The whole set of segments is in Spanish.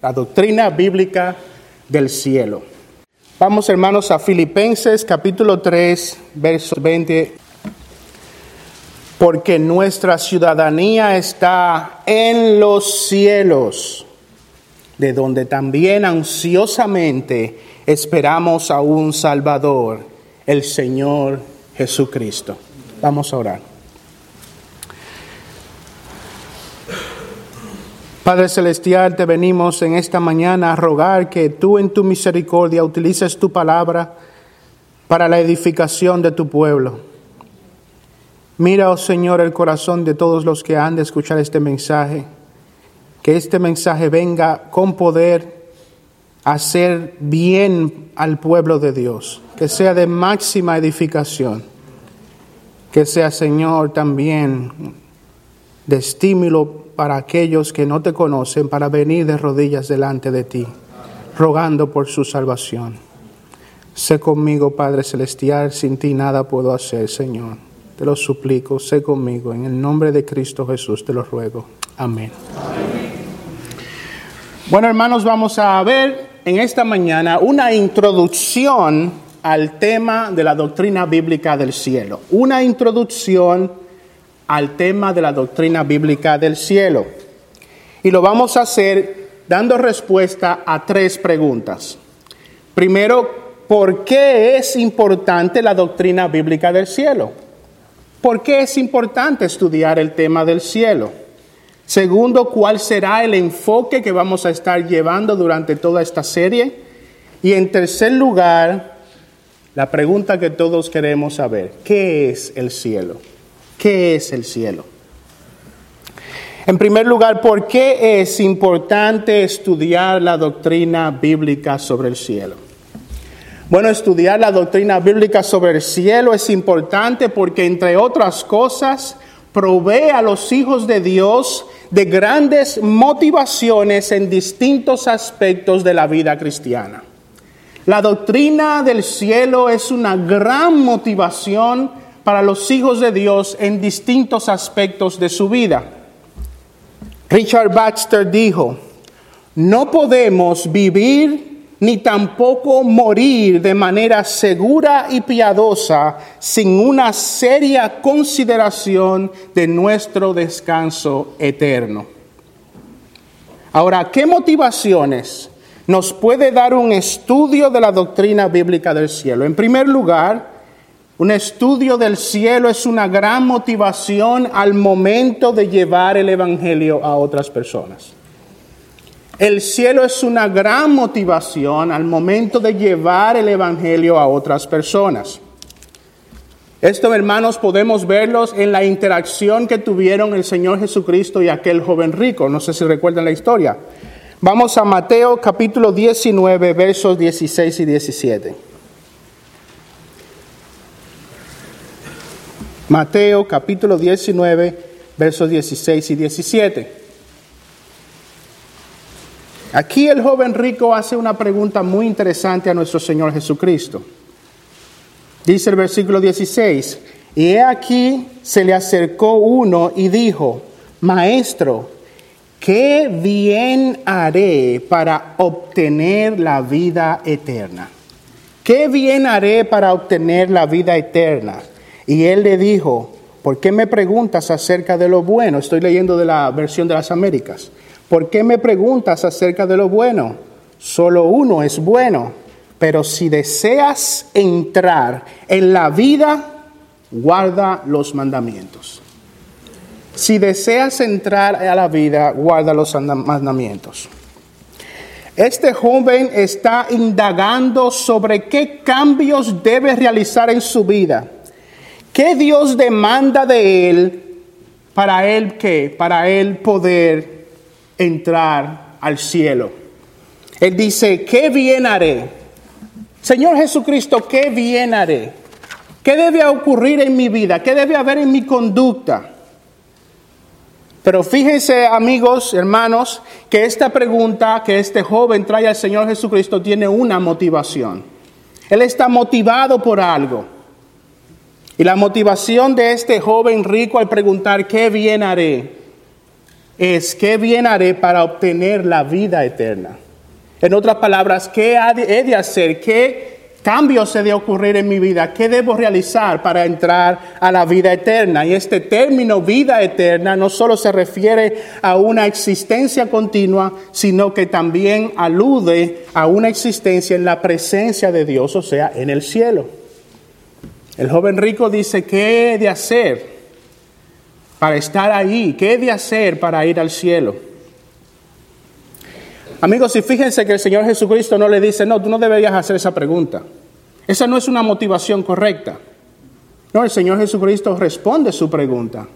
la doctrina bíblica del cielo. Vamos hermanos a Filipenses capítulo 3, verso 20. Porque nuestra ciudadanía está en los cielos, de donde también ansiosamente esperamos a un Salvador, el Señor Jesucristo. Vamos a orar. Padre Celestial, te venimos en esta mañana a rogar que tú en tu misericordia utilices tu palabra para la edificación de tu pueblo. Mira, oh Señor, el corazón de todos los que han de escuchar este mensaje. Que este mensaje venga con poder a hacer bien al pueblo de Dios. Que sea de máxima edificación. Que sea, Señor, también de estímulo para aquellos que no te conocen, para venir de rodillas delante de ti, rogando por su salvación. Sé conmigo, Padre Celestial, sin ti nada puedo hacer, Señor. Te lo suplico, sé conmigo. En el nombre de Cristo Jesús te lo ruego. Amén. Bueno, hermanos, vamos a ver en esta mañana una introducción al tema de la doctrina bíblica del cielo. Una introducción al tema de la doctrina bíblica del cielo. Y lo vamos a hacer dando respuesta a tres preguntas. Primero, ¿por qué es importante la doctrina bíblica del cielo? ¿Por qué es importante estudiar el tema del cielo? Segundo, ¿cuál será el enfoque que vamos a estar llevando durante toda esta serie? Y en tercer lugar, la pregunta que todos queremos saber, ¿qué es el cielo? ¿Qué es el cielo? En primer lugar, ¿por qué es importante estudiar la doctrina bíblica sobre el cielo? Bueno, estudiar la doctrina bíblica sobre el cielo es importante porque, entre otras cosas, provee a los hijos de Dios de grandes motivaciones en distintos aspectos de la vida cristiana. La doctrina del cielo es una gran motivación para los hijos de Dios en distintos aspectos de su vida. Richard Baxter dijo, no podemos vivir ni tampoco morir de manera segura y piadosa sin una seria consideración de nuestro descanso eterno. Ahora, ¿qué motivaciones nos puede dar un estudio de la doctrina bíblica del cielo? En primer lugar, un estudio del cielo es una gran motivación al momento de llevar el Evangelio a otras personas. El cielo es una gran motivación al momento de llevar el Evangelio a otras personas. Esto, hermanos, podemos verlos en la interacción que tuvieron el Señor Jesucristo y aquel joven rico. No sé si recuerdan la historia. Vamos a Mateo capítulo 19, versos 16 y 17. Mateo capítulo 19, versos 16 y 17. Aquí el joven rico hace una pregunta muy interesante a nuestro Señor Jesucristo. Dice el versículo 16, y he aquí se le acercó uno y dijo, Maestro, ¿qué bien haré para obtener la vida eterna? ¿Qué bien haré para obtener la vida eterna? Y él le dijo, ¿por qué me preguntas acerca de lo bueno? Estoy leyendo de la versión de las Américas. ¿Por qué me preguntas acerca de lo bueno? Solo uno es bueno, pero si deseas entrar en la vida, guarda los mandamientos. Si deseas entrar a la vida, guarda los mandamientos. Este joven está indagando sobre qué cambios debe realizar en su vida ¿Qué Dios demanda de él para él qué? Para él poder entrar al cielo. Él dice, ¿qué bien haré? Señor Jesucristo, ¿qué bien haré? ¿Qué debe ocurrir en mi vida? ¿Qué debe haber en mi conducta? Pero fíjense, amigos, hermanos, que esta pregunta que este joven trae al Señor Jesucristo tiene una motivación. Él está motivado por algo. Y la motivación de este joven rico al preguntar, ¿qué bien haré? es qué bien haré para obtener la vida eterna. En otras palabras, ¿qué he de hacer? ¿Qué cambios se de ocurrir en mi vida? ¿Qué debo realizar para entrar a la vida eterna? Y este término vida eterna no solo se refiere a una existencia continua, sino que también alude a una existencia en la presencia de Dios, o sea, en el cielo. El joven rico dice, ¿qué he de hacer para estar ahí? ¿Qué he de hacer para ir al cielo? Amigos, y fíjense que el Señor Jesucristo no le dice, no, tú no deberías hacer esa pregunta. Esa no es una motivación correcta. No, el Señor Jesucristo responde su pregunta.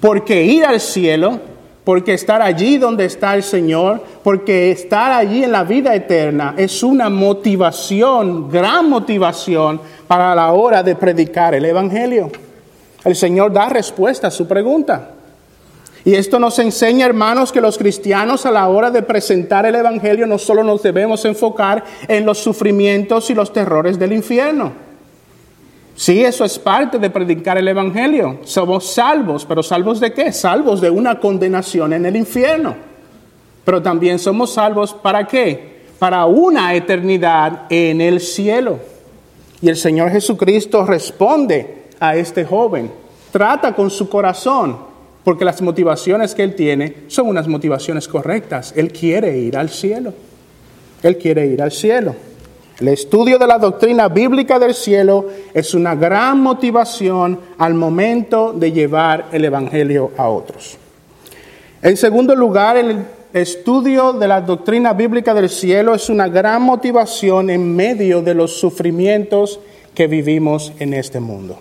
Porque ir al cielo, porque estar allí donde está el Señor, porque estar allí en la vida eterna es una motivación, gran motivación para la hora de predicar el Evangelio. El Señor da respuesta a su pregunta. Y esto nos enseña, hermanos, que los cristianos a la hora de presentar el Evangelio no solo nos debemos enfocar en los sufrimientos y los terrores del infierno. Sí, eso es parte de predicar el Evangelio. Somos salvos, pero salvos de qué? Salvos de una condenación en el infierno. Pero también somos salvos para qué? Para una eternidad en el cielo. Y el Señor Jesucristo responde a este joven. Trata con su corazón porque las motivaciones que él tiene son unas motivaciones correctas. Él quiere ir al cielo. Él quiere ir al cielo. El estudio de la doctrina bíblica del cielo es una gran motivación al momento de llevar el Evangelio a otros. En segundo lugar, el estudio de la doctrina bíblica del cielo es una gran motivación en medio de los sufrimientos que vivimos en este mundo.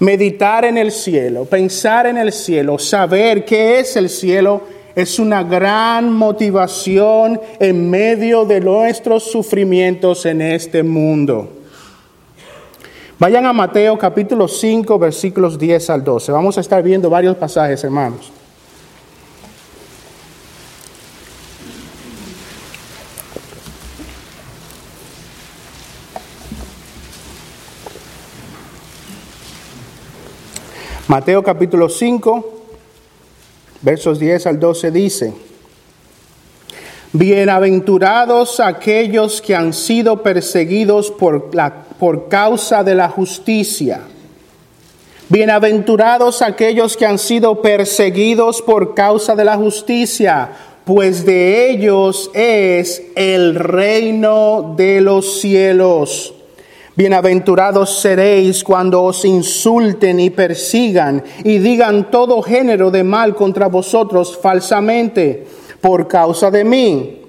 Meditar en el cielo, pensar en el cielo, saber qué es el cielo, es una gran motivación en medio de nuestros sufrimientos en este mundo. Vayan a Mateo capítulo 5, versículos 10 al 12. Vamos a estar viendo varios pasajes, hermanos. Mateo capítulo 5, versos 10 al 12 dice, Bienaventurados aquellos que han sido perseguidos por, la, por causa de la justicia. Bienaventurados aquellos que han sido perseguidos por causa de la justicia, pues de ellos es el reino de los cielos. Bienaventurados seréis cuando os insulten y persigan y digan todo género de mal contra vosotros falsamente por causa de mí.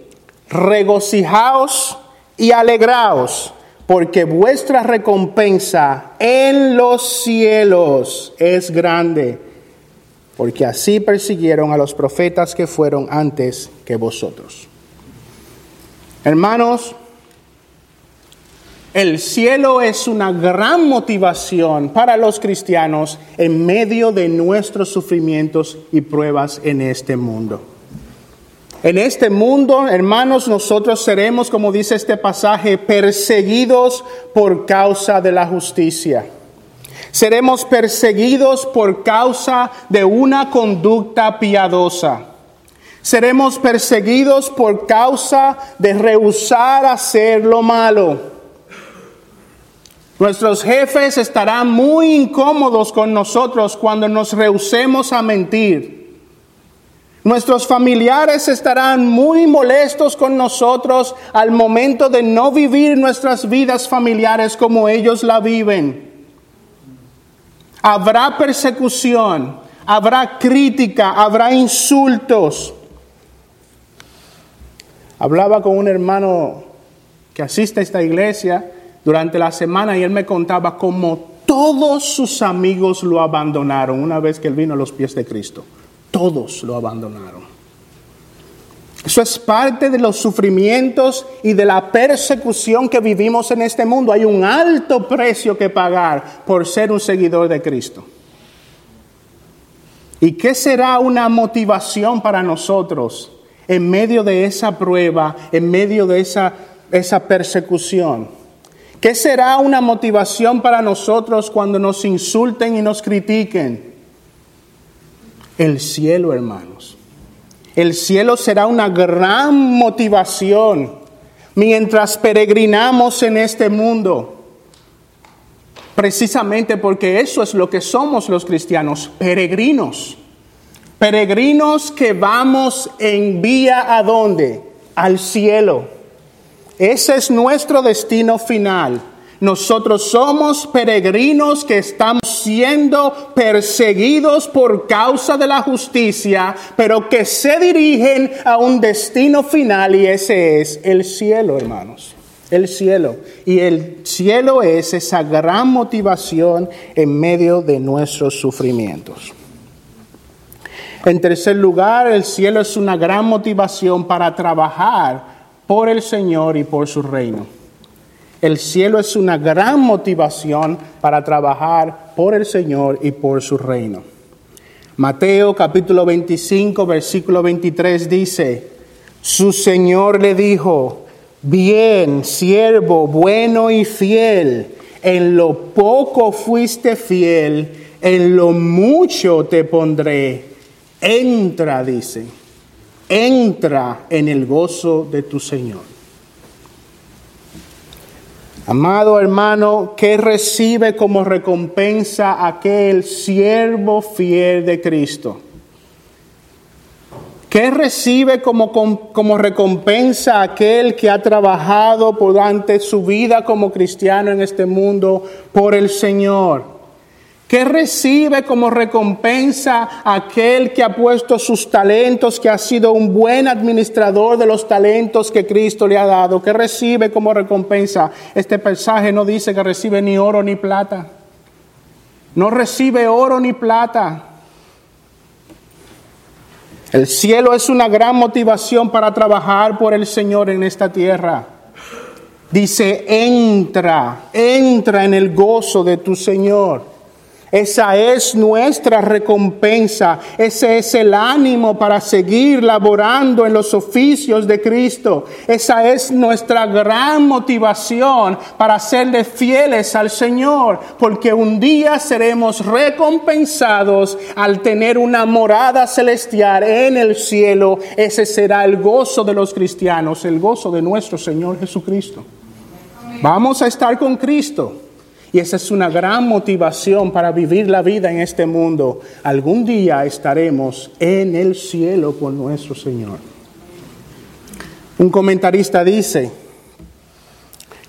Regocijaos y alegraos, porque vuestra recompensa en los cielos es grande, porque así persiguieron a los profetas que fueron antes que vosotros. Hermanos, el cielo es una gran motivación para los cristianos en medio de nuestros sufrimientos y pruebas en este mundo. En este mundo, hermanos, nosotros seremos, como dice este pasaje, perseguidos por causa de la justicia. Seremos perseguidos por causa de una conducta piadosa. Seremos perseguidos por causa de rehusar hacer lo malo. Nuestros jefes estarán muy incómodos con nosotros cuando nos rehusemos a mentir. Nuestros familiares estarán muy molestos con nosotros al momento de no vivir nuestras vidas familiares como ellos la viven. Habrá persecución, habrá crítica, habrá insultos. Hablaba con un hermano que asiste a esta iglesia durante la semana y él me contaba cómo todos sus amigos lo abandonaron una vez que él vino a los pies de Cristo. Todos lo abandonaron. Eso es parte de los sufrimientos y de la persecución que vivimos en este mundo. Hay un alto precio que pagar por ser un seguidor de Cristo. ¿Y qué será una motivación para nosotros en medio de esa prueba, en medio de esa, esa persecución? ¿Qué será una motivación para nosotros cuando nos insulten y nos critiquen? El cielo, hermanos. El cielo será una gran motivación mientras peregrinamos en este mundo. Precisamente porque eso es lo que somos los cristianos, peregrinos. Peregrinos que vamos en vía a dónde? Al cielo. Ese es nuestro destino final. Nosotros somos peregrinos que estamos siendo perseguidos por causa de la justicia, pero que se dirigen a un destino final y ese es el cielo, hermanos. El cielo. Y el cielo es esa gran motivación en medio de nuestros sufrimientos. En tercer lugar, el cielo es una gran motivación para trabajar por el Señor y por su reino. El cielo es una gran motivación para trabajar por el Señor y por su reino. Mateo capítulo 25, versículo 23 dice, su Señor le dijo, bien, siervo, bueno y fiel, en lo poco fuiste fiel, en lo mucho te pondré. Entra, dice, entra en el gozo de tu Señor. Amado hermano, ¿qué recibe como recompensa aquel siervo fiel de Cristo? ¿Qué recibe como, como, recompensa aquel que ha trabajado durante su vida como cristiano en este mundo por el Señor? ¿Qué recibe como recompensa aquel que ha puesto sus talentos, que ha sido un buen administrador de los talentos que Cristo le ha dado? ¿Qué recibe como recompensa? Este pasaje no dice que recibe ni oro ni plata. No recibe oro ni plata. El cielo es una gran motivación para trabajar por el Señor en esta tierra. Dice, entra, entra en el gozo de tu Señor. Esa es nuestra recompensa, ese es el ánimo para seguir laborando en los oficios de Cristo. Esa es nuestra gran motivación para serle fieles al Señor, porque un día seremos recompensados al tener una morada celestial en el cielo. Ese será el gozo de los cristianos, el gozo de nuestro Señor Jesucristo. Vamos a estar con Cristo. Y esa es una gran motivación para vivir la vida en este mundo. Algún día estaremos en el cielo con nuestro Señor. Un comentarista dice,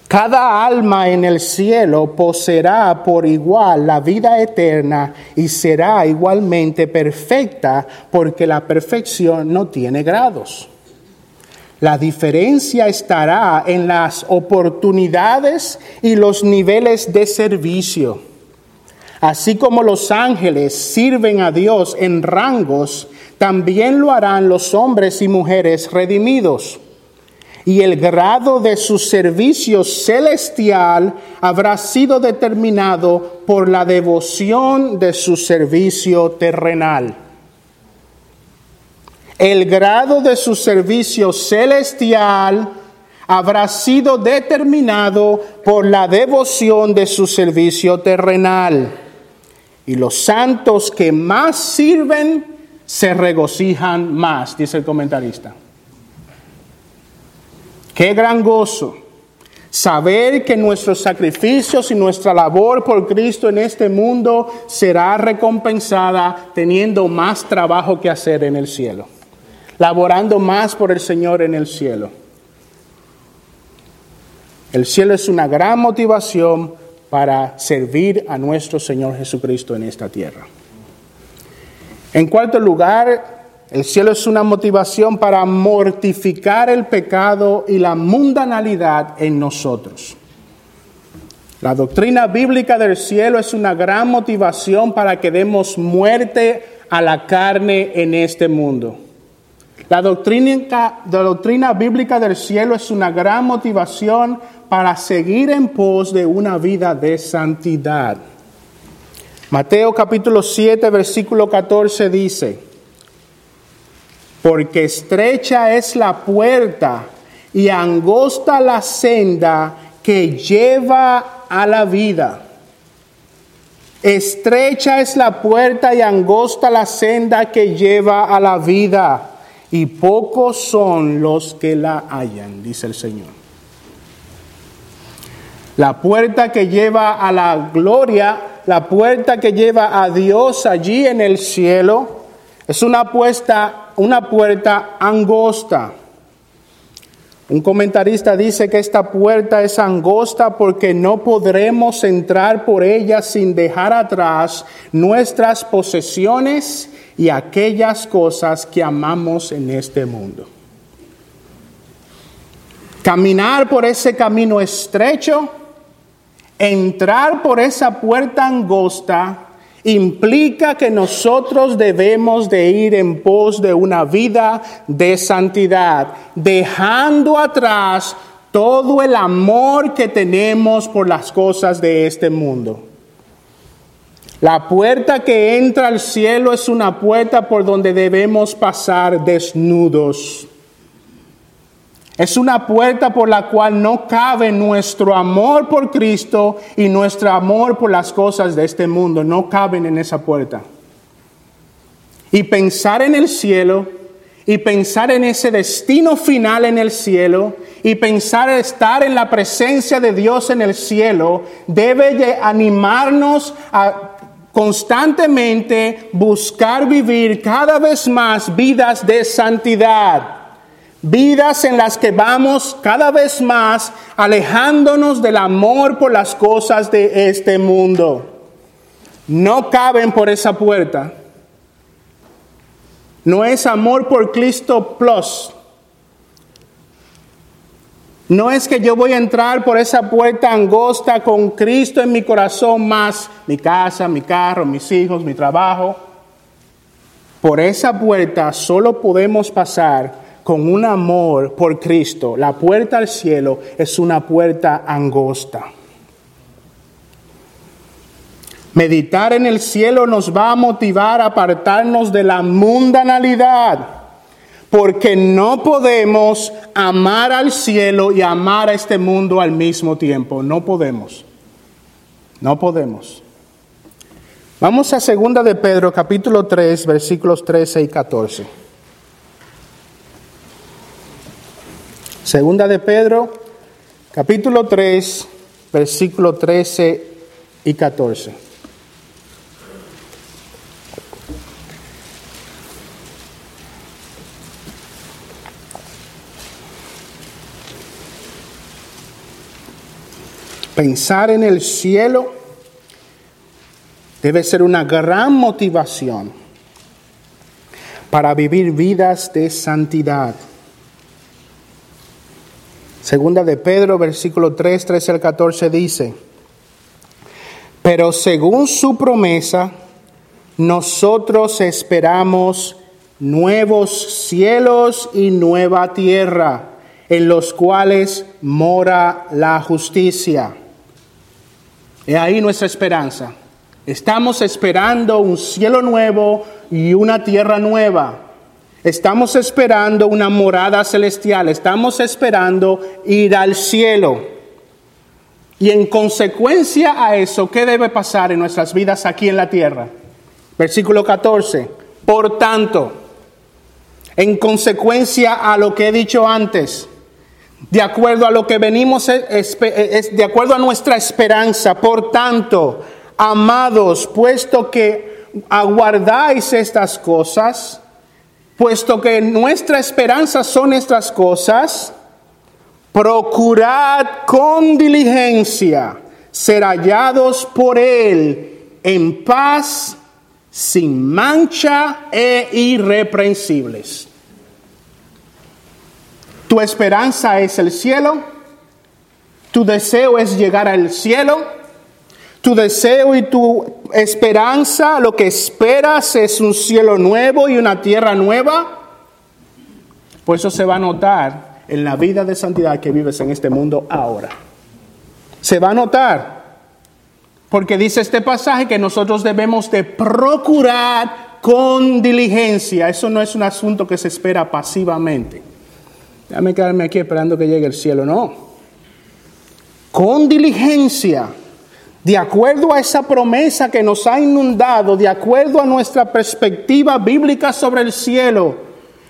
cada alma en el cielo poseerá por igual la vida eterna y será igualmente perfecta porque la perfección no tiene grados. La diferencia estará en las oportunidades y los niveles de servicio. Así como los ángeles sirven a Dios en rangos, también lo harán los hombres y mujeres redimidos. Y el grado de su servicio celestial habrá sido determinado por la devoción de su servicio terrenal el grado de su servicio celestial habrá sido determinado por la devoción de su servicio terrenal. Y los santos que más sirven se regocijan más, dice el comentarista. Qué gran gozo saber que nuestros sacrificios y nuestra labor por Cristo en este mundo será recompensada teniendo más trabajo que hacer en el cielo laborando más por el Señor en el cielo. El cielo es una gran motivación para servir a nuestro Señor Jesucristo en esta tierra. En cuarto lugar, el cielo es una motivación para mortificar el pecado y la mundanalidad en nosotros. La doctrina bíblica del cielo es una gran motivación para que demos muerte a la carne en este mundo. La doctrina, bíblica del cielo es una gran motivación para seguir en pos de una vida de santidad. Mateo capítulo 7, versículo 14 dice, porque estrecha es la puerta y angosta la senda que lleva a la vida. Estrecha es la puerta y angosta la senda que lleva a la vida y pocos son los que la hallan, dice el Señor. La puerta que lleva a la gloria, la puerta que lleva a Dios allí en el cielo, es una, puesta, una puerta angosta. Un comentarista dice que esta puerta es angosta porque no podremos entrar por ella sin dejar atrás nuestras posesiones y aquellas cosas que amamos en este mundo. Caminar por ese camino estrecho, entrar por esa puerta angosta, implica que nosotros debemos de ir en pos de una vida de santidad, dejando atrás todo el amor que tenemos por las cosas de este mundo. La puerta que entra al cielo es una puerta por donde debemos pasar desnudos. Es una puerta por la cual no cabe nuestro amor por Cristo y nuestro amor por las cosas de este mundo. No caben en esa puerta. Y pensar en el cielo y pensar en ese destino final en el cielo y pensar estar en la presencia de Dios en el cielo debe de animarnos a constantemente buscar vivir cada vez más vidas de santidad. Vidas en las que vamos cada vez más alejándonos del amor por las cosas de este mundo. No caben por esa puerta. No es amor por Cristo plus. No es que yo voy a entrar por esa puerta angosta con Cristo en mi corazón más mi casa, mi carro, mis hijos, mi trabajo. Por esa puerta solo podemos pasar con un amor por Cristo. La puerta al cielo es una puerta angosta. Meditar en el cielo nos va a motivar a apartarnos de la mundanalidad porque no podemos amar al cielo y amar a este mundo al mismo tiempo. No podemos. No podemos. Vamos a segunda de Pedro, capítulo 3, versículos 13 y 14. Segunda de Pedro, capítulo 3, versículo 13 y 14. Pensar en el cielo debe ser una gran motivación para vivir vidas de santidad. Segunda de Pedro, versículo 3, 13 al 14 dice, pero según su promesa, nosotros esperamos nuevos cielos y nueva tierra, en los cuales mora la justicia. He ahí nuestra esperanza. Estamos esperando un cielo nuevo y una tierra nueva. Estamos esperando una morada celestial. Estamos esperando ir al cielo. Y en consecuencia a eso, ¿qué debe pasar en nuestras vidas aquí en la tierra? Versículo 14. Por tanto, en consecuencia a lo que he dicho antes, de acuerdo a lo que venimos, de acuerdo a nuestra esperanza. Por tanto, amados, puesto que aguardáis estas cosas, puesto que nuestra esperanza son estas cosas, procurad con diligencia ser hallados por Él en paz, sin mancha e irreprensibles. Tu esperanza es el cielo. Tu deseo es llegar al cielo. Tu deseo y tu esperanza, lo que esperas es un cielo nuevo y una tierra nueva. Pues eso se va a notar en la vida de santidad que vives en este mundo ahora. Se va a notar. Porque dice este pasaje que nosotros debemos de procurar con diligencia. Eso no es un asunto que se espera pasivamente. Déjame quedarme aquí esperando que llegue el cielo. No. Con diligencia, de acuerdo a esa promesa que nos ha inundado, de acuerdo a nuestra perspectiva bíblica sobre el cielo,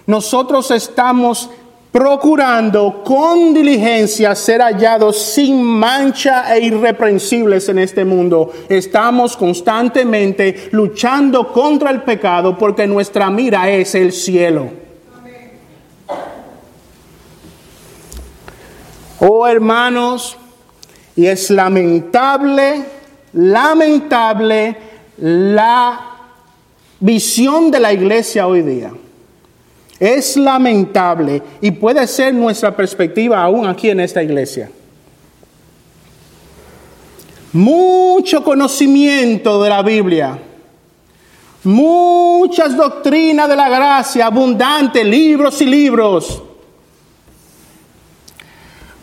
nosotros estamos procurando con diligencia ser hallados sin mancha e irreprensibles en este mundo. Estamos constantemente luchando contra el pecado porque nuestra mira es el cielo. Oh hermanos, y es lamentable, lamentable la visión de la iglesia hoy día. Es lamentable y puede ser nuestra perspectiva aún aquí en esta iglesia. Mucho conocimiento de la Biblia, muchas doctrinas de la gracia, abundante, libros y libros.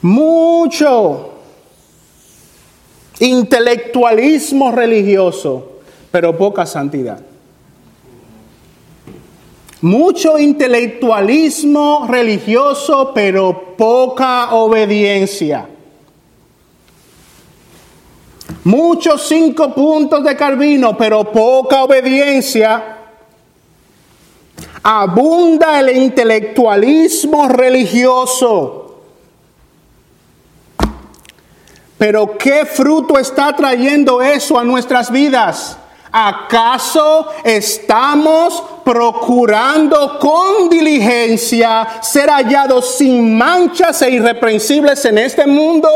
Mucho intelectualismo religioso, pero poca santidad. Mucho intelectualismo religioso, pero poca obediencia. Muchos cinco puntos de Calvino, pero poca obediencia. Abunda el intelectualismo religioso. Pero ¿qué fruto está trayendo eso a nuestras vidas? ¿Acaso estamos procurando con diligencia ser hallados sin manchas e irreprensibles en este mundo?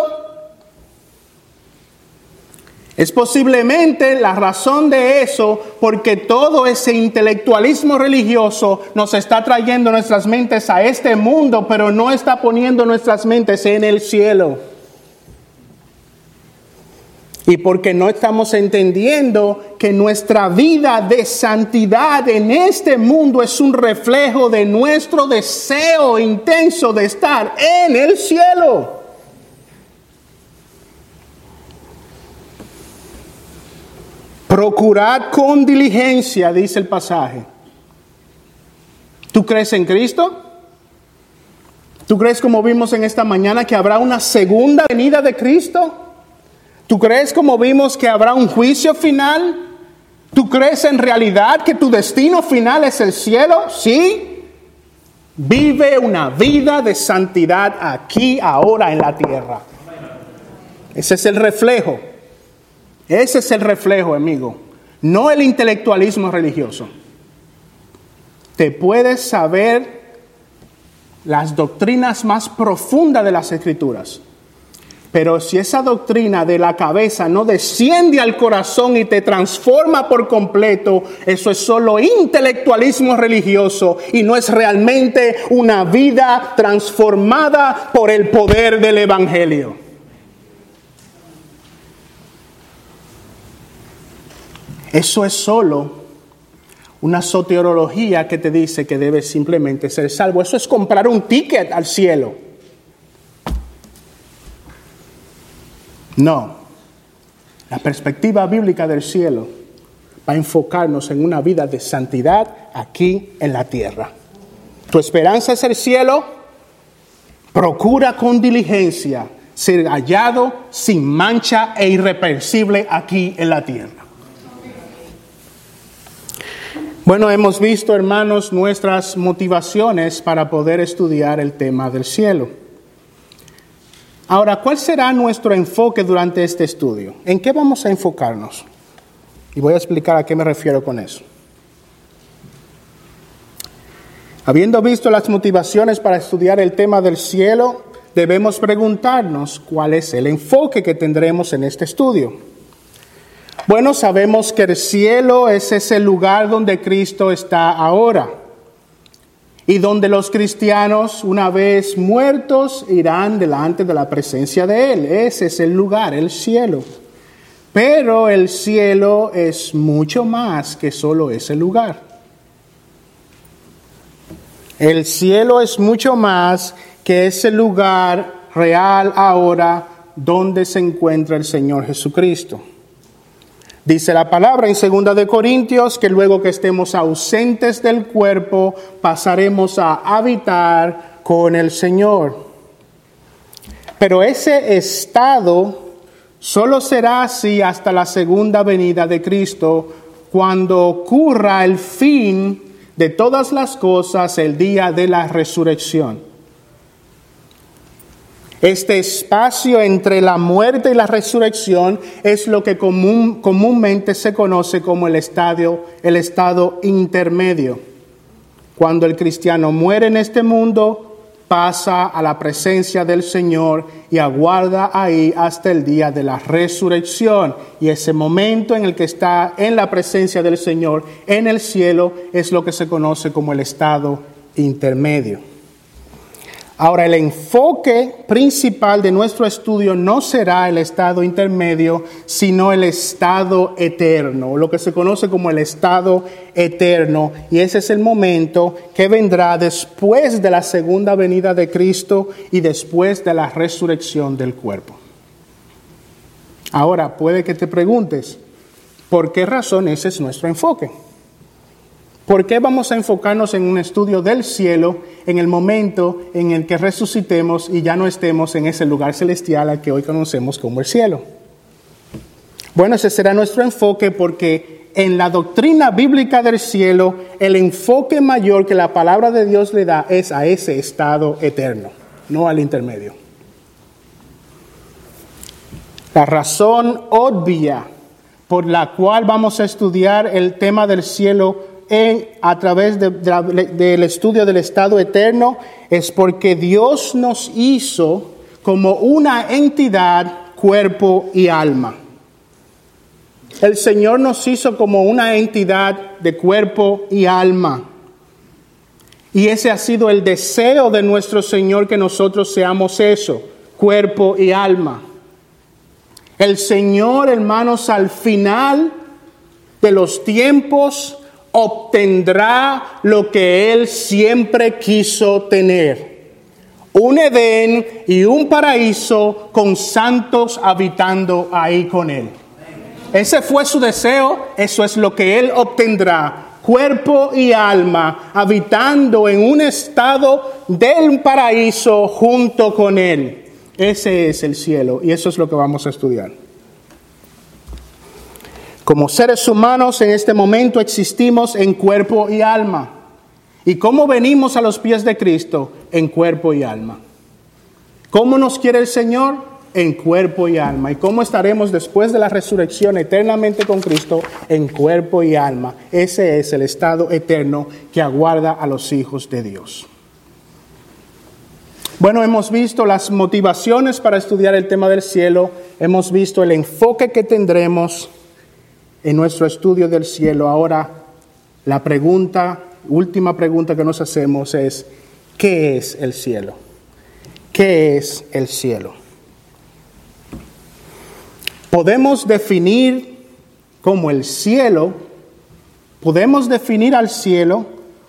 Es posiblemente la razón de eso porque todo ese intelectualismo religioso nos está trayendo nuestras mentes a este mundo, pero no está poniendo nuestras mentes en el cielo y porque no estamos entendiendo que nuestra vida de santidad en este mundo es un reflejo de nuestro deseo intenso de estar en el cielo. Procurad con diligencia, dice el pasaje. ¿Tú crees en Cristo? ¿Tú crees como vimos en esta mañana que habrá una segunda venida de Cristo? ¿Tú crees como vimos que habrá un juicio final? ¿Tú crees en realidad que tu destino final es el cielo? Sí. Vive una vida de santidad aquí, ahora en la tierra. Ese es el reflejo. Ese es el reflejo, amigo. No el intelectualismo religioso. Te puedes saber las doctrinas más profundas de las escrituras pero si esa doctrina de la cabeza no desciende al corazón y te transforma por completo, eso es solo intelectualismo religioso y no es realmente una vida transformada por el poder del Evangelio. Eso es solo una soteriología que te dice que debes simplemente ser salvo. Eso es comprar un ticket al cielo. No. La perspectiva bíblica del cielo va a enfocarnos en una vida de santidad aquí en la tierra. Tu esperanza es el cielo. Procura con diligencia ser hallado sin mancha e irreversible aquí en la tierra. Bueno, hemos visto, hermanos, nuestras motivaciones para poder estudiar el tema del cielo. Ahora, ¿cuál será nuestro enfoque durante este estudio? ¿En qué vamos a enfocarnos? Y voy a explicar a qué me refiero con eso. Habiendo visto las motivaciones para estudiar el tema del cielo, debemos preguntarnos cuál es el enfoque que tendremos en este estudio. Bueno, sabemos que el cielo es ese lugar donde Cristo está ahora y donde los cristianos, una vez muertos, irán delante de la presencia de Él. Ese es el lugar, el cielo. Pero el cielo es mucho más que solo ese lugar. El cielo es mucho más que ese lugar real ahora donde se encuentra el Señor Jesucristo. Dice la palabra en segunda de Corintios que luego que estemos ausentes del cuerpo pasaremos a habitar con el Señor. Pero ese estado solo será así hasta la segunda venida de Cristo cuando ocurra el fin de todas las cosas el día de la resurrección. Este espacio entre la muerte y la resurrección es lo que comúnmente se conoce como el, estadio, el estado intermedio. Cuando el cristiano muere en este mundo, pasa a la presencia del Señor y aguarda ahí hasta el día de la resurrección. Y ese momento en el que está en la presencia del Señor en el cielo es lo que se conoce como el estado intermedio. Ahora, el enfoque principal de nuestro estudio no será el estado intermedio, sino el estado eterno, lo que se conoce como el estado eterno. Y ese es el momento que vendrá después de la segunda venida de Cristo y después de la resurrección del cuerpo. Ahora, puede que te preguntes, ¿por qué razón ese es nuestro enfoque? ¿Por qué vamos a enfocarnos en un estudio del cielo en el momento en el que resucitemos y ya no estemos en ese lugar celestial al que hoy conocemos como el cielo? Bueno, ese será nuestro enfoque porque en la doctrina bíblica del cielo el enfoque mayor que la palabra de Dios le da es a ese estado eterno, no al intermedio. La razón obvia por la cual vamos a estudiar el tema del cielo a través del estudio del estado eterno es porque Dios nos hizo como una entidad, cuerpo y alma. El Señor nos hizo como una entidad de cuerpo y alma. Y ese ha sido el deseo de nuestro Señor que nosotros seamos eso, cuerpo y alma. El Señor, hermanos, al final de los tiempos, obtendrá lo que él siempre quiso tener. Un Edén y un paraíso con santos habitando ahí con él. Ese fue su deseo, eso es lo que él obtendrá. Cuerpo y alma habitando en un estado del paraíso junto con él. Ese es el cielo y eso es lo que vamos a estudiar. Como seres humanos en este momento existimos en cuerpo y alma. ¿Y cómo venimos a los pies de Cristo? En cuerpo y alma. ¿Cómo nos quiere el Señor? En cuerpo y alma. ¿Y cómo estaremos después de la resurrección eternamente con Cristo? En cuerpo y alma. Ese es el estado eterno que aguarda a los hijos de Dios. Bueno, hemos visto las motivaciones para estudiar el tema del cielo, hemos visto el enfoque que tendremos en nuestro estudio del cielo. Ahora, la pregunta, última pregunta que nos hacemos es, ¿qué es el cielo? ¿Qué es el cielo? Podemos definir como el cielo, podemos definir al cielo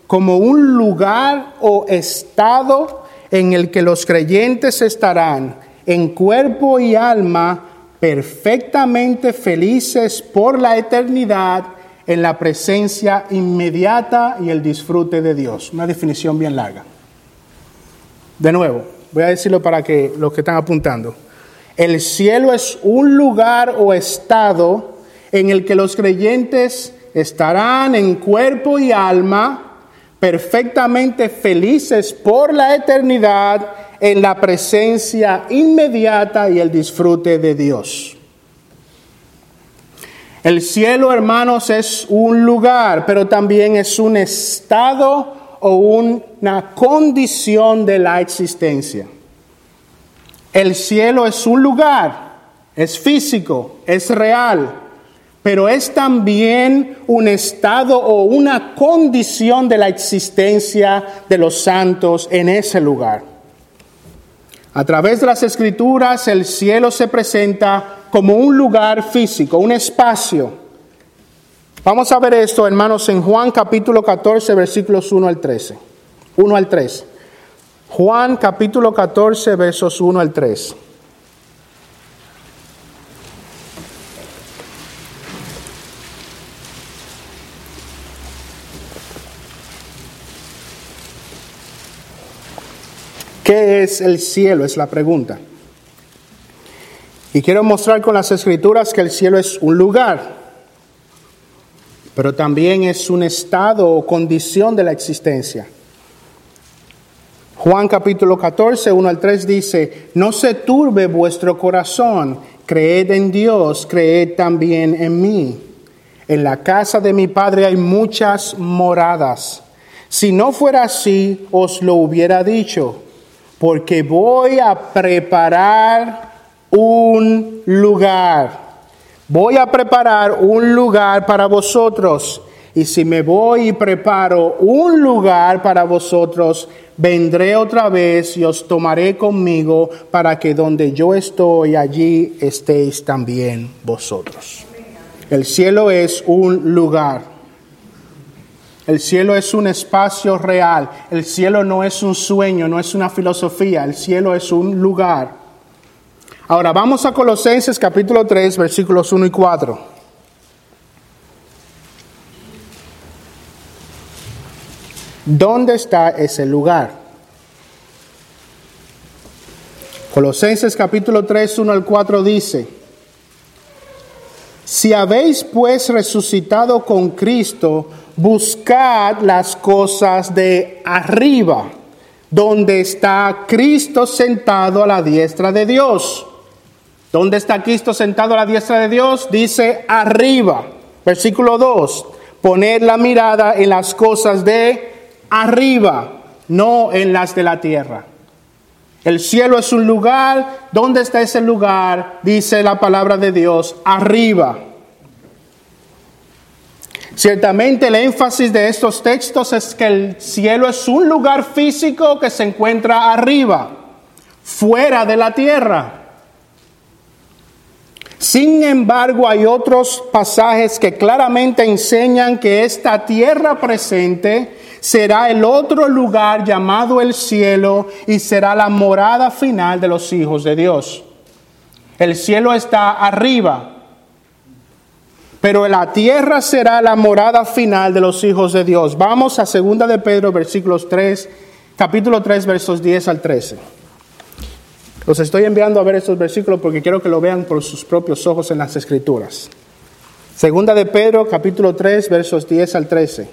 como un lugar o estado en el que los creyentes estarán en cuerpo y alma perfectamente felices por la eternidad en la presencia inmediata y el disfrute de Dios. Una definición bien larga. De nuevo, voy a decirlo para que los que están apuntando. El cielo es un lugar o estado en el que los creyentes estarán en cuerpo y alma perfectamente felices por la eternidad en la presencia inmediata y el disfrute de Dios. El cielo, hermanos, es un lugar, pero también es un estado o una condición de la existencia. El cielo es un lugar, es físico, es real, pero es también un estado o una condición de la existencia de los santos en ese lugar. A través de las escrituras el cielo se presenta como un lugar físico, un espacio. Vamos a ver esto, hermanos, en Juan capítulo 14, versículos 1 al 13. 1 al 3. Juan capítulo 14, versos 1 al 3. ¿Qué es el cielo? Es la pregunta. Y quiero mostrar con las escrituras que el cielo es un lugar. pero también es un estado o condición de la existencia. Juan capítulo 14, 1 al 3 dice, no se turbe vuestro corazón, creed en Dios, creed también en mí. En la casa de mi Padre hay muchas moradas. Si no fuera así, os lo hubiera dicho, porque voy a preparar un lugar. Voy a preparar un lugar para vosotros. Y si me voy y preparo un lugar para vosotros, vendré otra vez y os tomaré conmigo para que donde yo estoy, allí estéis también vosotros. El cielo es un lugar. El cielo es un espacio real. El cielo no es un sueño, no es una filosofía. El cielo es un lugar. Ahora vamos a Colosenses capítulo 3, versículos 1 y 4. ¿Dónde está ese lugar? Colosenses capítulo 3, 1 al 4 dice, si habéis pues resucitado con Cristo, buscad las cosas de arriba, donde está Cristo sentado a la diestra de Dios. ¿Dónde está Cristo sentado a la diestra de Dios? Dice arriba. Versículo 2. Poned la mirada en las cosas de arriba, no en las de la tierra. El cielo es un lugar, ¿dónde está ese lugar? Dice la palabra de Dios, arriba. Ciertamente el énfasis de estos textos es que el cielo es un lugar físico que se encuentra arriba, fuera de la tierra. Sin embargo, hay otros pasajes que claramente enseñan que esta tierra presente será el otro lugar llamado el cielo y será la morada final de los hijos de Dios. El cielo está arriba, pero la tierra será la morada final de los hijos de Dios. Vamos a 2 de Pedro, versículos 3, capítulo 3, versos 10 al 13. Los estoy enviando a ver estos versículos porque quiero que lo vean por sus propios ojos en las escrituras. Segunda de Pedro, capítulo 3, versos 10 al 13.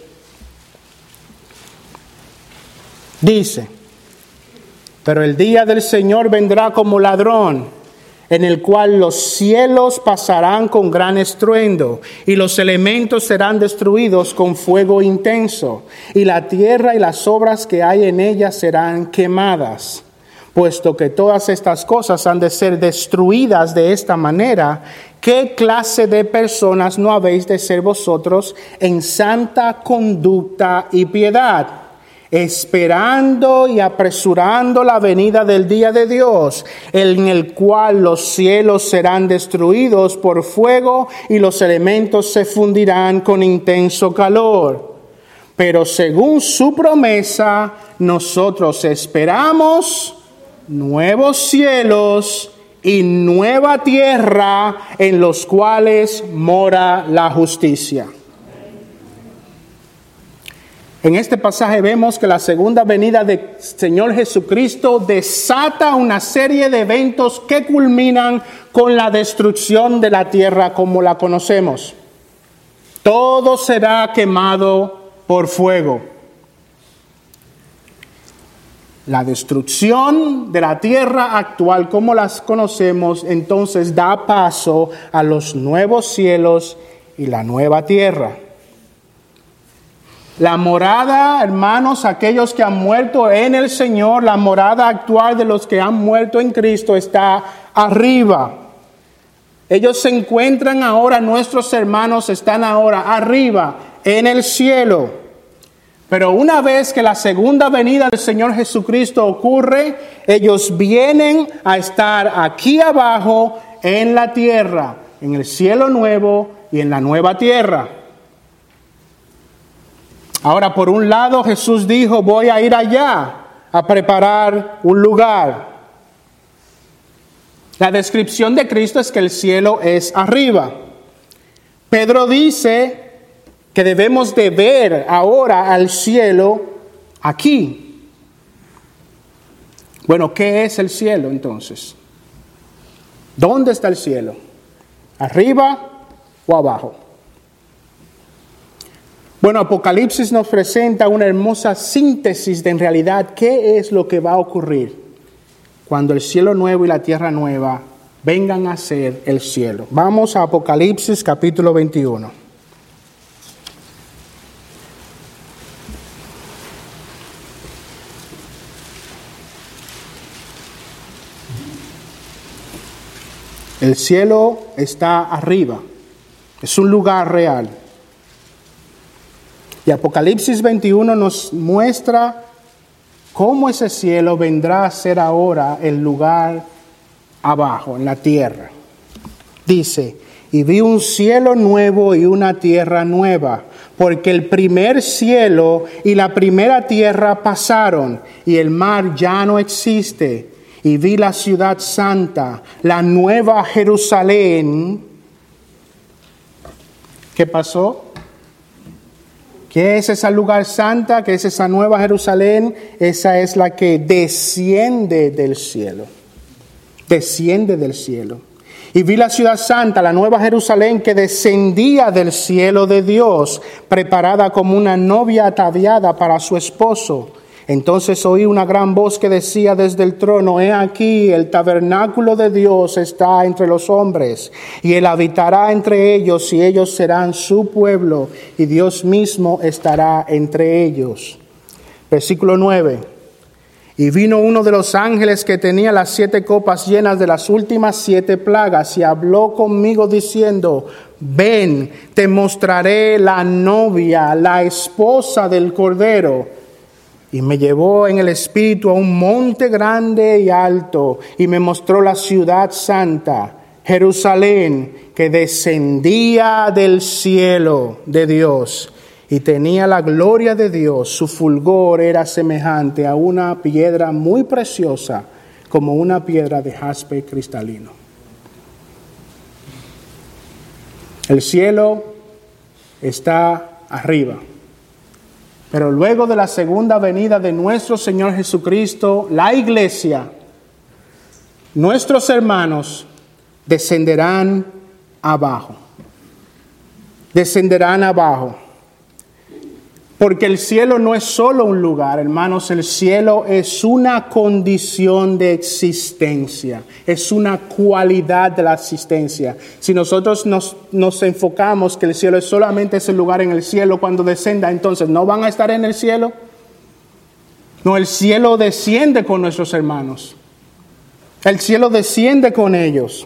Dice, pero el día del Señor vendrá como ladrón, en el cual los cielos pasarán con gran estruendo, y los elementos serán destruidos con fuego intenso, y la tierra y las obras que hay en ella serán quemadas. Puesto que todas estas cosas han de ser destruidas de esta manera, ¿qué clase de personas no habéis de ser vosotros en santa conducta y piedad? Esperando y apresurando la venida del día de Dios, en el cual los cielos serán destruidos por fuego y los elementos se fundirán con intenso calor. Pero según su promesa, nosotros esperamos nuevos cielos y nueva tierra en los cuales mora la justicia. En este pasaje vemos que la segunda venida del Señor Jesucristo desata una serie de eventos que culminan con la destrucción de la tierra como la conocemos. Todo será quemado por fuego. La destrucción de la tierra actual como las conocemos entonces da paso a los nuevos cielos y la nueva tierra. La morada, hermanos, aquellos que han muerto en el Señor, la morada actual de los que han muerto en Cristo está arriba. Ellos se encuentran ahora, nuestros hermanos están ahora arriba, en el cielo. Pero una vez que la segunda venida del Señor Jesucristo ocurre, ellos vienen a estar aquí abajo en la tierra, en el cielo nuevo y en la nueva tierra. Ahora, por un lado, Jesús dijo, voy a ir allá a preparar un lugar. La descripción de Cristo es que el cielo es arriba. Pedro dice que debemos de ver ahora al cielo aquí. Bueno, ¿qué es el cielo entonces? ¿Dónde está el cielo? ¿Arriba o abajo? Bueno, Apocalipsis nos presenta una hermosa síntesis de en realidad qué es lo que va a ocurrir cuando el cielo nuevo y la tierra nueva vengan a ser el cielo. Vamos a Apocalipsis capítulo 21. El cielo está arriba, es un lugar real. Y Apocalipsis 21 nos muestra cómo ese cielo vendrá a ser ahora el lugar abajo, en la tierra. Dice, y vi un cielo nuevo y una tierra nueva, porque el primer cielo y la primera tierra pasaron y el mar ya no existe. Y vi la ciudad santa, la nueva Jerusalén. ¿Qué pasó? ¿Qué es ese lugar santa? ¿Qué es esa nueva Jerusalén? Esa es la que desciende del cielo. Desciende del cielo. Y vi la ciudad santa, la nueva Jerusalén, que descendía del cielo de Dios, preparada como una novia ataviada para su esposo. Entonces oí una gran voz que decía desde el trono, he aquí, el tabernáculo de Dios está entre los hombres, y él habitará entre ellos, y ellos serán su pueblo, y Dios mismo estará entre ellos. Versículo 9. Y vino uno de los ángeles que tenía las siete copas llenas de las últimas siete plagas y habló conmigo diciendo, ven, te mostraré la novia, la esposa del Cordero y me llevó en el espíritu a un monte grande y alto y me mostró la ciudad santa, Jerusalén, que descendía del cielo de Dios y tenía la gloria de Dios. Su fulgor era semejante a una piedra muy preciosa, como una piedra de jaspe cristalino. El cielo está arriba. Pero luego de la segunda venida de nuestro Señor Jesucristo, la iglesia, nuestros hermanos, descenderán abajo. Descenderán abajo. Porque el cielo no es solo un lugar, hermanos, el cielo es una condición de existencia, es una cualidad de la existencia. Si nosotros nos, nos, enfocamos que el cielo es solamente ese lugar en el cielo cuando descenda, entonces no van a estar en el cielo. No, el cielo desciende con nuestros hermanos. El cielo desciende con ellos.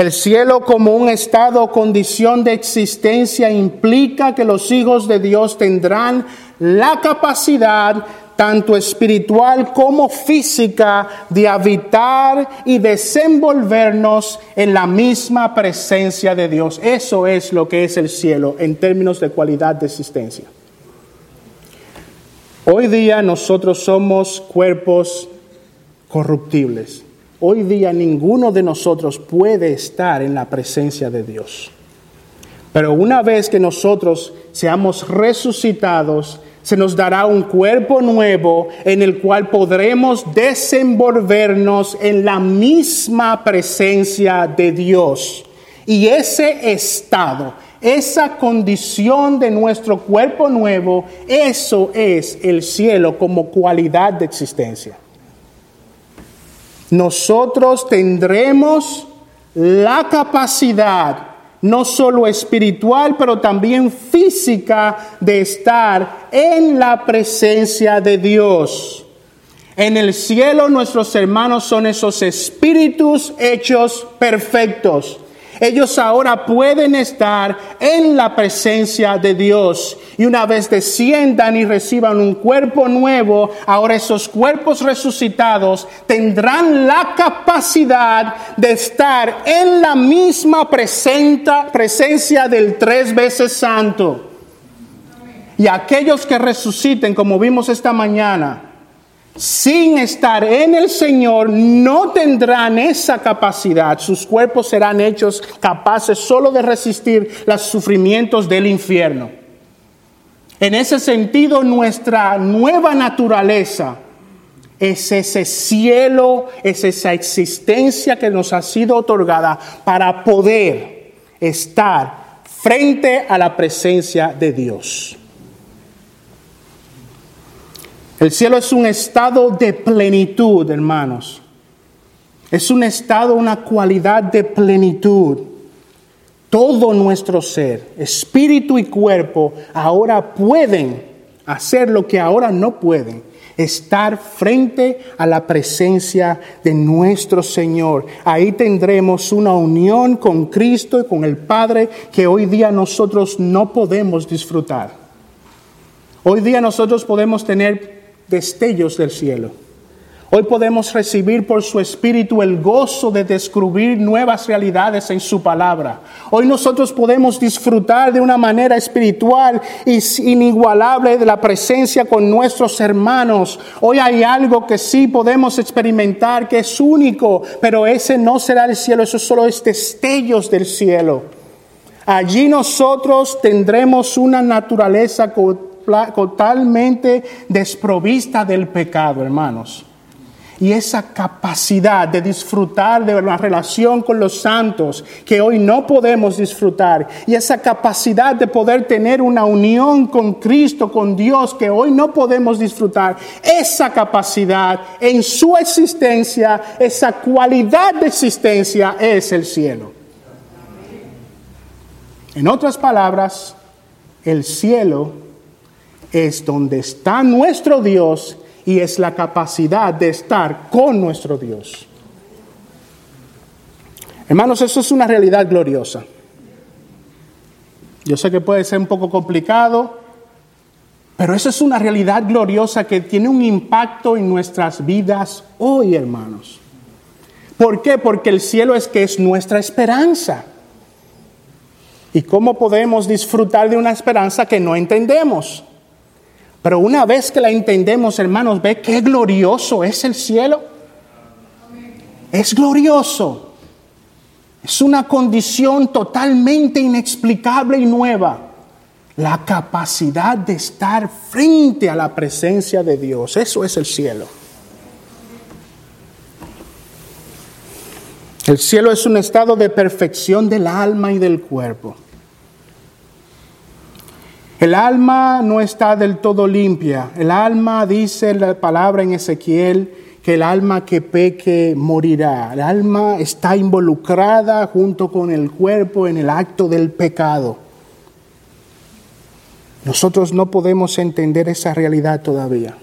El cielo como un estado o condición de existencia implica que los hijos de Dios tendrán la capacidad tanto espiritual como física de habitar y desenvolvernos en la misma presencia de Dios. Eso es lo que es el cielo en términos de cualidad de existencia. Hoy día nosotros somos cuerpos corruptibles. Hoy día ninguno de nosotros puede estar en la presencia de Dios. Pero una vez que nosotros seamos resucitados, se nos dará un cuerpo nuevo en el cual podremos desenvolvernos en la misma presencia de Dios. Y ese estado, esa condición de nuestro cuerpo nuevo, eso es el cielo como cualidad de existencia nosotros tendremos la capacidad, no solo espiritual, pero también física, de estar en la presencia de Dios. En el cielo nuestros hermanos son esos espíritus hechos perfectos ellos ahora pueden estar en la presencia de Dios. Y una vez desciendan y reciban un cuerpo nuevo, ahora esos cuerpos resucitados tendrán la capacidad de estar en la misma presencia del tres veces santo. Y aquellos que resuciten, como vimos esta mañana, sin estar en el Señor no tendrán esa capacidad. Sus cuerpos serán hechos capaces solo de resistir los sufrimientos del infierno. En ese sentido, nuestra nueva naturaleza es ese cielo, es esa existencia que nos ha sido otorgada para poder estar frente a la presencia de Dios. El cielo es un estado de plenitud, hermanos. Es un estado, una cualidad de plenitud. Todo nuestro ser, espíritu y cuerpo, ahora pueden hacer lo que ahora no pueden estar frente a la presencia de nuestro Señor. Ahí tendremos una unión con Cristo y con el Padre que hoy día nosotros no podemos disfrutar. Hoy día nosotros podemos tener destellos del cielo Hoy podemos recibir por su Espíritu el gozo de descubrir nuevas realidades en su palabra. Hoy nosotros podemos disfrutar de una manera espiritual y inigualable de la presencia con nuestros hermanos. Hoy hay algo que sí podemos experimentar que es único, pero ese no será el cielo, eso solo es destellos del cielo. Allí nosotros tendremos una naturaleza totalmente desprovista del pecado, hermanos y esa capacidad de disfrutar de la relación con los santos que hoy no podemos disfrutar y esa capacidad de poder tener una unión con Cristo, con Dios que hoy no podemos disfrutar, esa capacidad en su existencia, esa cualidad de existencia es el cielo. En otras palabras, el cielo es donde está nuestro Dios y es la capacidad de estar con nuestro Dios. Hermanos, eso es una realidad gloriosa. Yo sé que puede ser un poco complicado, pero eso es una realidad gloriosa que tiene un impacto en nuestras vidas hoy, hermanos. ¿Por qué? Porque el cielo es que es nuestra esperanza. ¿Y cómo podemos disfrutar de una esperanza que no entendemos? Pero una vez que la entendemos, hermanos, ve qué glorioso es el cielo. Es glorioso. Es una condición totalmente inexplicable y nueva. La capacidad de estar frente a la presencia de Dios. Eso es el cielo. El cielo es un estado de perfección del alma y del cuerpo. El alma no está del todo limpia. El alma, dice la palabra en Ezequiel, que el alma que peque morirá. El alma está involucrada junto con el cuerpo en el acto del pecado. Nosotros no podemos entender esa realidad todavía.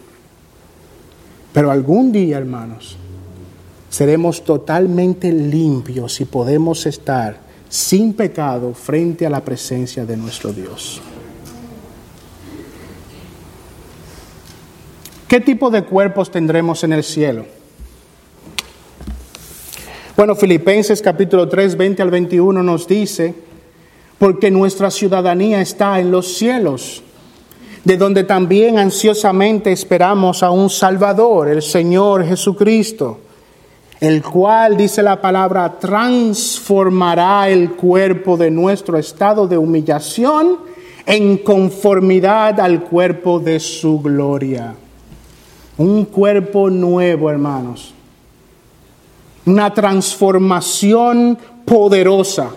Pero algún día, hermanos, seremos totalmente limpios y podemos estar sin pecado frente a la presencia de nuestro Dios. ¿Qué tipo de cuerpos tendremos en el cielo? Bueno, Filipenses capítulo 3, 20 al 21 nos dice, porque nuestra ciudadanía está en los cielos, de donde también ansiosamente esperamos a un Salvador, el Señor Jesucristo, el cual, dice la palabra, transformará el cuerpo de nuestro estado de humillación en conformidad al cuerpo de su gloria un cuerpo nuevo, hermanos. Una transformación poderosa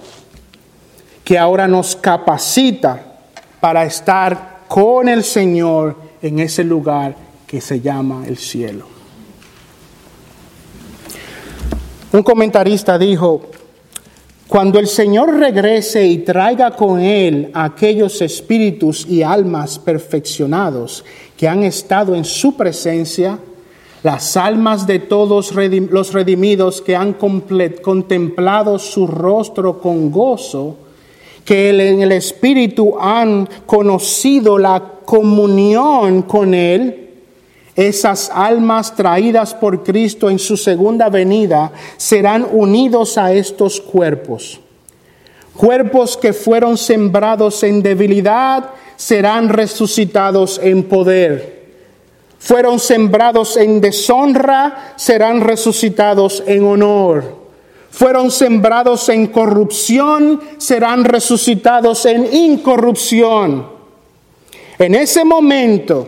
que ahora nos capacita para estar con el Señor en ese lugar que se llama el cielo. Un comentarista dijo, cuando el Señor regrese y traiga con Él aquellos espíritus y almas perfeccionados que han estado en su presencia, las almas de todos los redimidos que han contemplado su rostro con gozo, que en el Espíritu han conocido la comunión con Él, esas almas traídas por Cristo en su segunda venida serán unidos a estos cuerpos. Cuerpos que fueron sembrados en debilidad serán resucitados en poder. Fueron sembrados en deshonra, serán resucitados en honor. Fueron sembrados en corrupción, serán resucitados en incorrupción. En ese momento,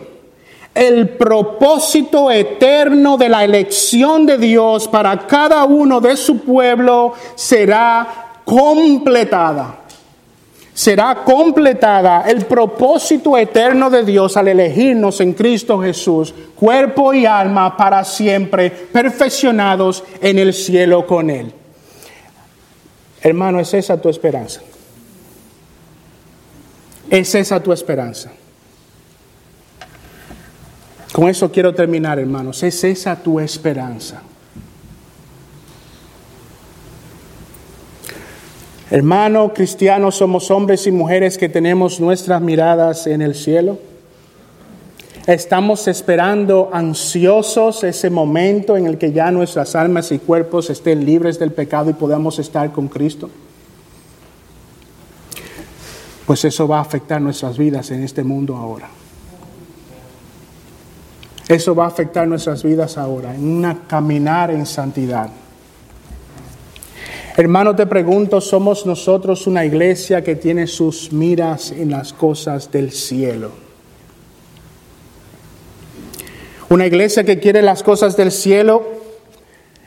el propósito eterno de la elección de Dios para cada uno de su pueblo será completada será completada el propósito eterno de Dios al elegirnos en Cristo Jesús, cuerpo y alma para siempre, perfeccionados en el cielo con Él. Hermano, ¿es esa tu esperanza? ¿Es esa tu esperanza? Con eso quiero terminar, hermanos. ¿Es esa tu esperanza? Hermano cristiano, somos hombres y mujeres que tenemos nuestras miradas en el cielo. Estamos esperando ansiosos ese momento en el que ya nuestras almas y cuerpos estén libres del pecado y podamos estar con Cristo. Pues eso va a afectar nuestras vidas en este mundo ahora. Eso va a afectar nuestras vidas ahora, en una caminar en santidad. Hermano, te pregunto, ¿somos nosotros una iglesia que tiene sus miras en las cosas del cielo? Una iglesia que quiere las cosas del cielo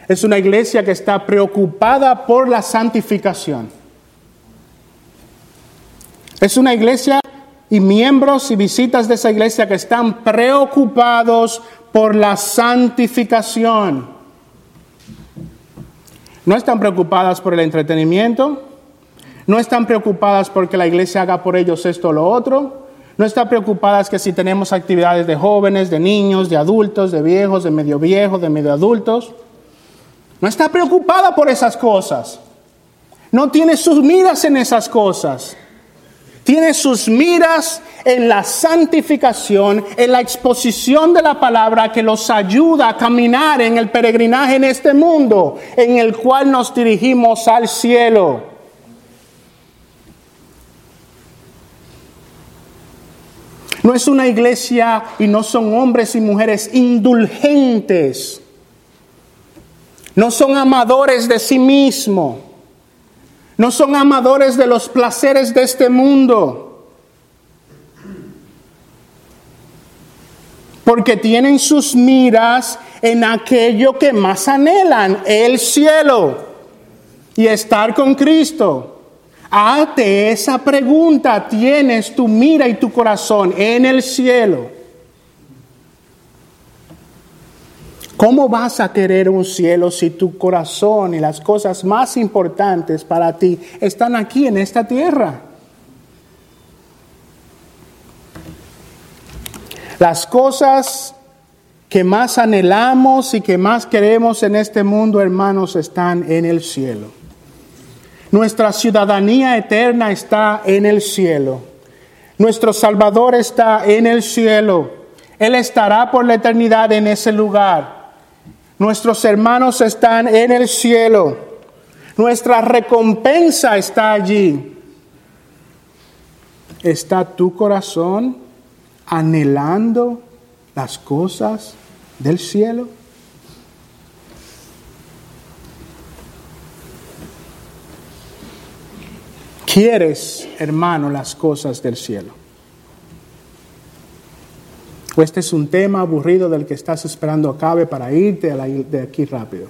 es una iglesia que está preocupada por la santificación. Es una iglesia y miembros y visitas de esa iglesia que están preocupados por la santificación. No están preocupadas por el entretenimiento, no están preocupadas porque la iglesia haga por ellos esto o lo otro, no están preocupadas que si tenemos actividades de jóvenes, de niños, de adultos, de viejos, de medio viejos, de medio adultos. No está preocupada por esas cosas. No tiene sus miras en esas cosas tiene sus miras en la santificación, en la exposición de la palabra que los ayuda a caminar en el peregrinaje en este mundo, en el cual nos dirigimos al cielo. No es una iglesia y no son hombres y mujeres indulgentes. No son amadores de sí mismos no son amadores de los placeres de este mundo. Porque tienen sus miras en aquello que más anhelan, el cielo y estar con Cristo. Hazte esa pregunta, ¿tienes tu mira y tu corazón en el cielo? ¿Cómo vas a querer un cielo si tu corazón y las cosas más importantes para ti están aquí en esta tierra? Las cosas que más anhelamos y que más queremos en este mundo, hermanos, están en el cielo. Nuestra ciudadanía eterna está en el cielo. Nuestro Salvador está en el cielo. Él estará por la eternidad en ese lugar. Nuestros hermanos están en el cielo. Nuestra recompensa está allí. ¿Está tu corazón anhelando las cosas del cielo? ¿Quieres, hermano, las cosas del cielo? Este es un tema aburrido del que estás esperando acabe para irte de aquí rápido.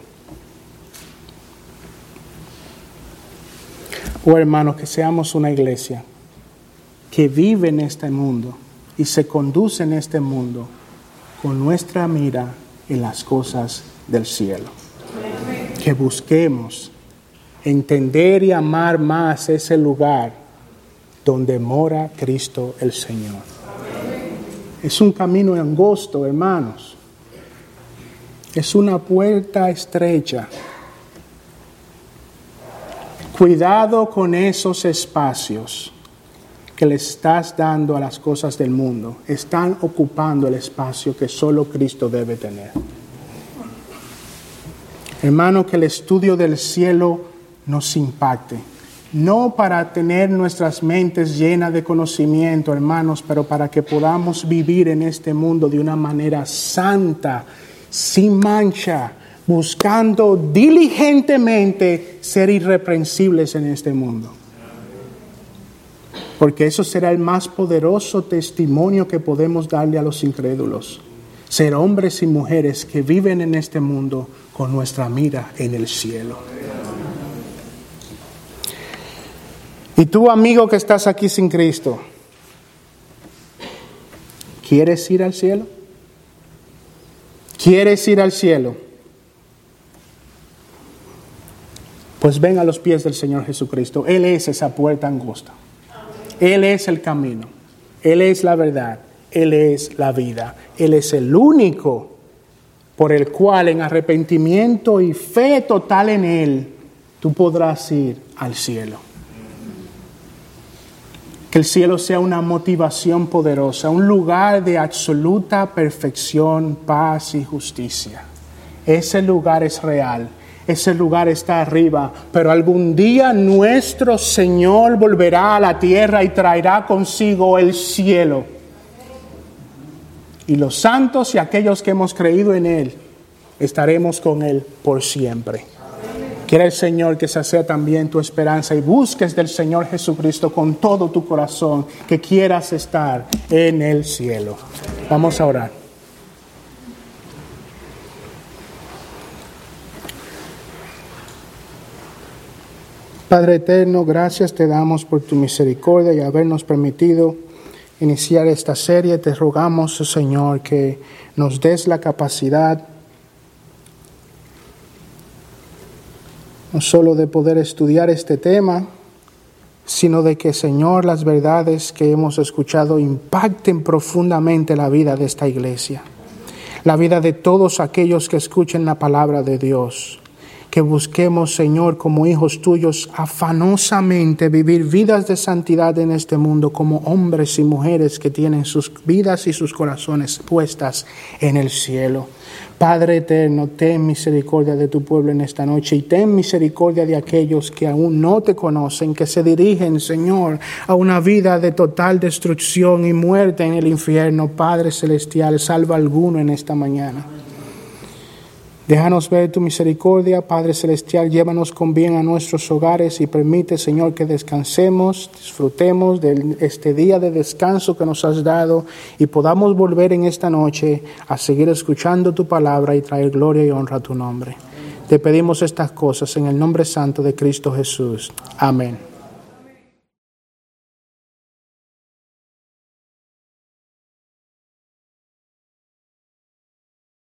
Oh hermanos, que seamos una iglesia que vive en este mundo y se conduce en este mundo con nuestra mira en las cosas del cielo. Que busquemos entender y amar más ese lugar donde mora Cristo el Señor. Es un camino angosto, hermanos. Es una puerta estrecha. Cuidado con esos espacios que le estás dando a las cosas del mundo. Están ocupando el espacio que solo Cristo debe tener. Hermano, que el estudio del cielo nos impacte no para tener nuestras mentes llenas de conocimiento, hermanos, pero para que podamos vivir en este mundo de una manera santa, sin mancha, buscando diligentemente ser irreprensibles en este mundo. Porque eso será el más poderoso testimonio que podemos darle a los incrédulos. Ser hombres y mujeres que viven en este mundo con nuestra mira en el cielo. Y tú, amigo que estás aquí sin Cristo, ¿quieres ir al cielo? ¿Quieres ir al cielo? Pues ven a los pies del Señor Jesucristo. Él es esa puerta angosta. Él es el camino. Él es la verdad. Él es la vida. Él es el único por el cual en arrepentimiento y fe total en Él, tú podrás ir al cielo. Que el cielo sea una motivación poderosa, un lugar de absoluta perfección, paz y justicia. Ese lugar es real, ese lugar está arriba, pero algún día nuestro Señor volverá a la tierra y traerá consigo el cielo y los santos y aquellos que hemos creído en Él, estaremos con Él por siempre. Quiere el Señor que esa sea también tu esperanza y busques del Señor Jesucristo con todo tu corazón, que quieras estar en el cielo. Vamos a orar. Padre eterno, gracias te damos por tu misericordia y habernos permitido iniciar esta serie, te rogamos, Señor, que nos des la capacidad no solo de poder estudiar este tema, sino de que, Señor, las verdades que hemos escuchado impacten profundamente la vida de esta iglesia, la vida de todos aquellos que escuchen la palabra de Dios que busquemos, Señor, como hijos tuyos, afanosamente vivir vidas de santidad en este mundo como hombres y mujeres que tienen sus vidas y sus corazones puestas en el cielo. Padre eterno, ten misericordia de tu pueblo en esta noche y ten misericordia de aquellos que aún no te conocen, que se dirigen, Señor, a una vida de total destrucción y muerte en el infierno. Padre celestial, salva alguno en esta mañana. Déjanos ver tu misericordia, Padre Celestial, llévanos con bien a nuestros hogares y permite, Señor, que descansemos, disfrutemos de este día de descanso que nos has dado y podamos volver en esta noche a seguir escuchando tu palabra y traer gloria y honra a tu nombre. Te pedimos estas cosas en el nombre santo de Cristo Jesús. Amén.